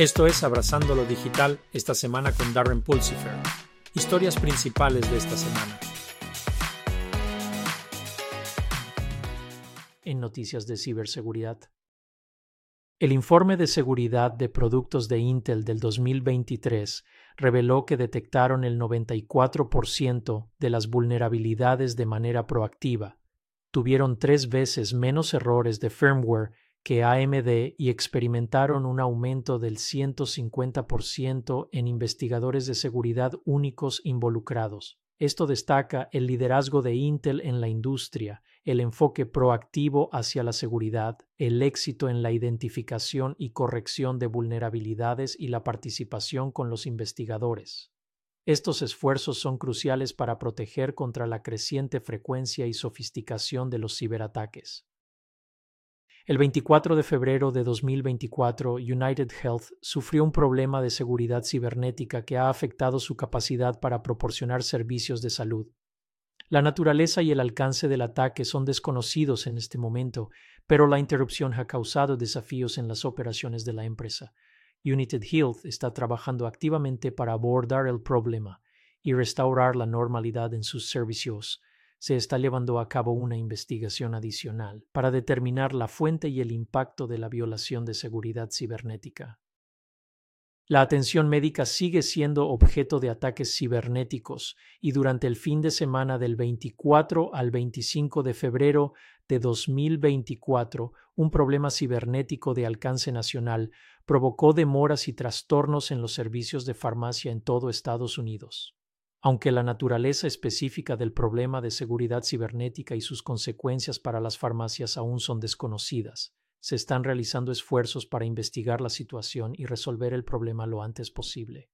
Esto es Abrazando lo Digital esta semana con Darren Pulsifer. Historias principales de esta semana. En noticias de ciberseguridad. El informe de seguridad de productos de Intel del 2023 reveló que detectaron el 94% de las vulnerabilidades de manera proactiva, tuvieron tres veces menos errores de firmware que AMD y experimentaron un aumento del 150% en investigadores de seguridad únicos involucrados. Esto destaca el liderazgo de Intel en la industria, el enfoque proactivo hacia la seguridad, el éxito en la identificación y corrección de vulnerabilidades y la participación con los investigadores. Estos esfuerzos son cruciales para proteger contra la creciente frecuencia y sofisticación de los ciberataques. El 24 de febrero de 2024, United Health sufrió un problema de seguridad cibernética que ha afectado su capacidad para proporcionar servicios de salud. La naturaleza y el alcance del ataque son desconocidos en este momento, pero la interrupción ha causado desafíos en las operaciones de la empresa. United Health está trabajando activamente para abordar el problema y restaurar la normalidad en sus servicios se está llevando a cabo una investigación adicional para determinar la fuente y el impacto de la violación de seguridad cibernética. La atención médica sigue siendo objeto de ataques cibernéticos y durante el fin de semana del 24 al 25 de febrero de 2024, un problema cibernético de alcance nacional provocó demoras y trastornos en los servicios de farmacia en todo Estados Unidos. Aunque la naturaleza específica del problema de seguridad cibernética y sus consecuencias para las farmacias aún son desconocidas, se están realizando esfuerzos para investigar la situación y resolver el problema lo antes posible.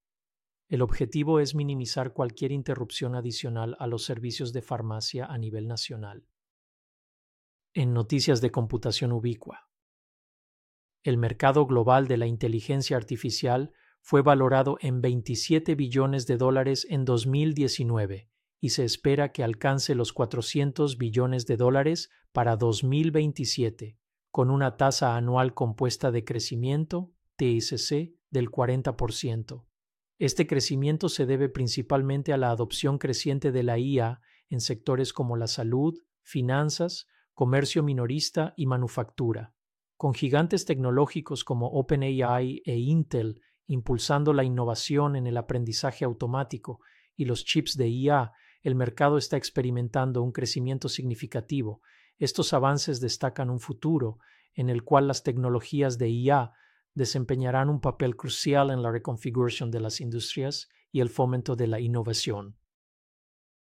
El objetivo es minimizar cualquier interrupción adicional a los servicios de farmacia a nivel nacional. En noticias de computación ubicua. El mercado global de la inteligencia artificial fue valorado en 27 billones de dólares en 2019 y se espera que alcance los 400 billones de dólares para 2027, con una tasa anual compuesta de crecimiento, TSC, del 40%. Este crecimiento se debe principalmente a la adopción creciente de la IA en sectores como la salud, finanzas, comercio minorista y manufactura. Con gigantes tecnológicos como OpenAI e Intel impulsando la innovación en el aprendizaje automático y los chips de IA, el mercado está experimentando un crecimiento significativo. Estos avances destacan un futuro en el cual las tecnologías de IA desempeñarán un papel crucial en la reconfiguración de las industrias y el fomento de la innovación.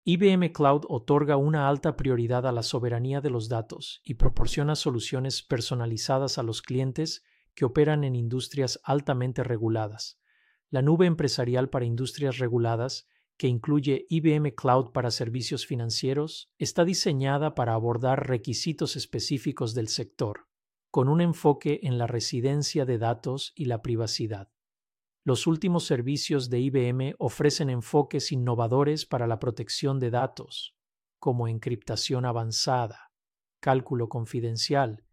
IBM Cloud otorga una alta prioridad a la soberanía de los datos y proporciona soluciones personalizadas a los clientes que operan en industrias altamente reguladas. La nube empresarial para industrias reguladas, que incluye IBM Cloud para servicios financieros, está diseñada para abordar requisitos específicos del sector, con un enfoque en la residencia de datos y la privacidad. Los últimos servicios de IBM ofrecen enfoques innovadores para la protección de datos, como encriptación avanzada, cálculo confidencial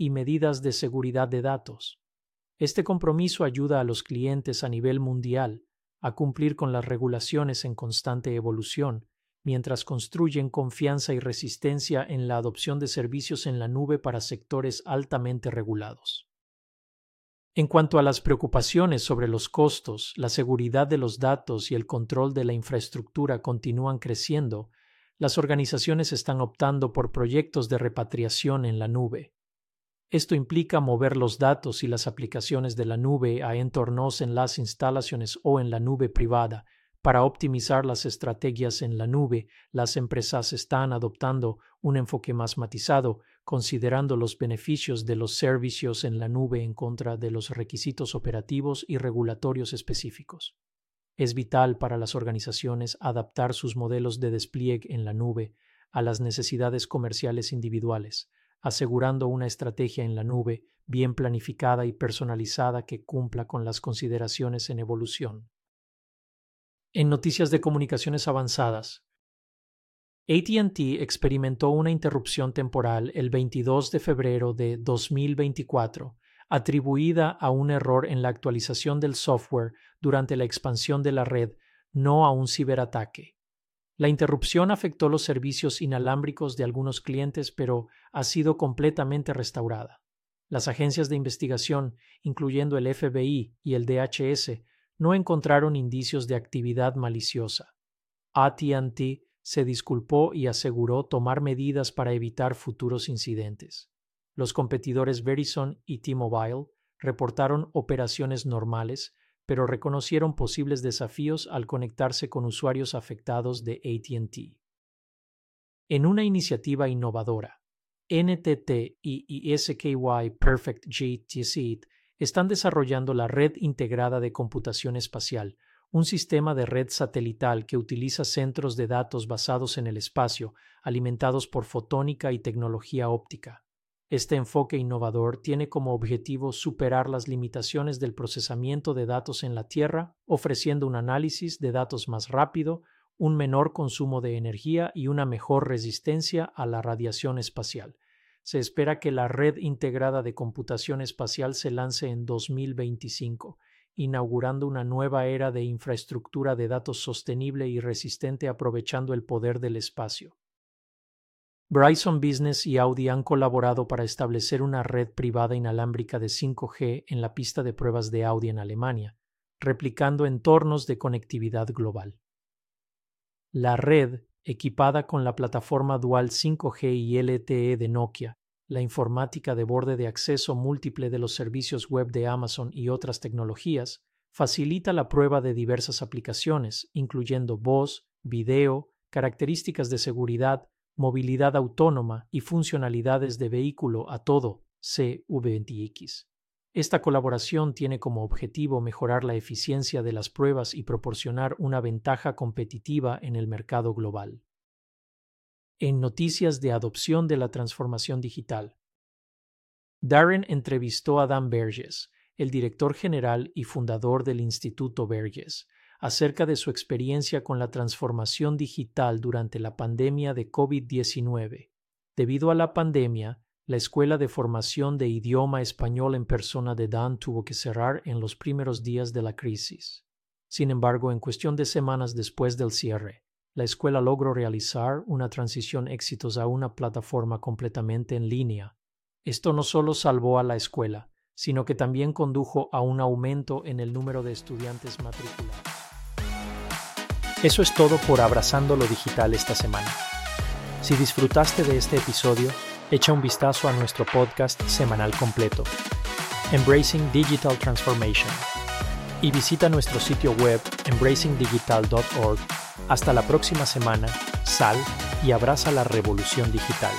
y medidas de seguridad de datos. Este compromiso ayuda a los clientes a nivel mundial a cumplir con las regulaciones en constante evolución, mientras construyen confianza y resistencia en la adopción de servicios en la nube para sectores altamente regulados. En cuanto a las preocupaciones sobre los costos, la seguridad de los datos y el control de la infraestructura continúan creciendo, las organizaciones están optando por proyectos de repatriación en la nube. Esto implica mover los datos y las aplicaciones de la nube a entornos en las instalaciones o en la nube privada. Para optimizar las estrategias en la nube, las empresas están adoptando un enfoque más matizado, considerando los beneficios de los servicios en la nube en contra de los requisitos operativos y regulatorios específicos. Es vital para las organizaciones adaptar sus modelos de despliegue en la nube a las necesidades comerciales individuales asegurando una estrategia en la nube bien planificada y personalizada que cumpla con las consideraciones en evolución. En noticias de comunicaciones avanzadas, ATT experimentó una interrupción temporal el 22 de febrero de 2024 atribuida a un error en la actualización del software durante la expansión de la red, no a un ciberataque. La interrupción afectó los servicios inalámbricos de algunos clientes, pero ha sido completamente restaurada. Las agencias de investigación, incluyendo el FBI y el DHS, no encontraron indicios de actividad maliciosa. ATT se disculpó y aseguró tomar medidas para evitar futuros incidentes. Los competidores Verizon y T-Mobile reportaron operaciones normales, pero reconocieron posibles desafíos al conectarse con usuarios afectados de ATT. En una iniciativa innovadora, NTT y SKY Perfect GTC están desarrollando la Red Integrada de Computación Espacial, un sistema de red satelital que utiliza centros de datos basados en el espacio, alimentados por fotónica y tecnología óptica. Este enfoque innovador tiene como objetivo superar las limitaciones del procesamiento de datos en la Tierra, ofreciendo un análisis de datos más rápido, un menor consumo de energía y una mejor resistencia a la radiación espacial. Se espera que la red integrada de computación espacial se lance en 2025 inaugurando una nueva era de infraestructura de datos sostenible y resistente aprovechando el poder del espacio. Bryson Business y Audi han colaborado para establecer una red privada inalámbrica de 5G en la pista de pruebas de Audi en Alemania, replicando entornos de conectividad global. La red, equipada con la plataforma dual 5G y LTE de Nokia, la informática de borde de acceso múltiple de los servicios web de Amazon y otras tecnologías, facilita la prueba de diversas aplicaciones, incluyendo voz, video, características de seguridad, movilidad autónoma y funcionalidades de vehículo a todo CVTX. Esta colaboración tiene como objetivo mejorar la eficiencia de las pruebas y proporcionar una ventaja competitiva en el mercado global en Noticias de Adopción de la Transformación Digital. Darren entrevistó a Dan Berges, el director general y fundador del Instituto Berges, acerca de su experiencia con la transformación digital durante la pandemia de COVID-19. Debido a la pandemia, la Escuela de Formación de Idioma Español en Persona de Dan tuvo que cerrar en los primeros días de la crisis. Sin embargo, en cuestión de semanas después del cierre, la escuela logró realizar una transición exitosa a una plataforma completamente en línea. Esto no solo salvó a la escuela, sino que también condujo a un aumento en el número de estudiantes matriculados. Eso es todo por Abrazando lo Digital esta semana. Si disfrutaste de este episodio, echa un vistazo a nuestro podcast semanal completo, Embracing Digital Transformation, y visita nuestro sitio web embracingdigital.org hasta la próxima semana, sal y abraza la revolución digital.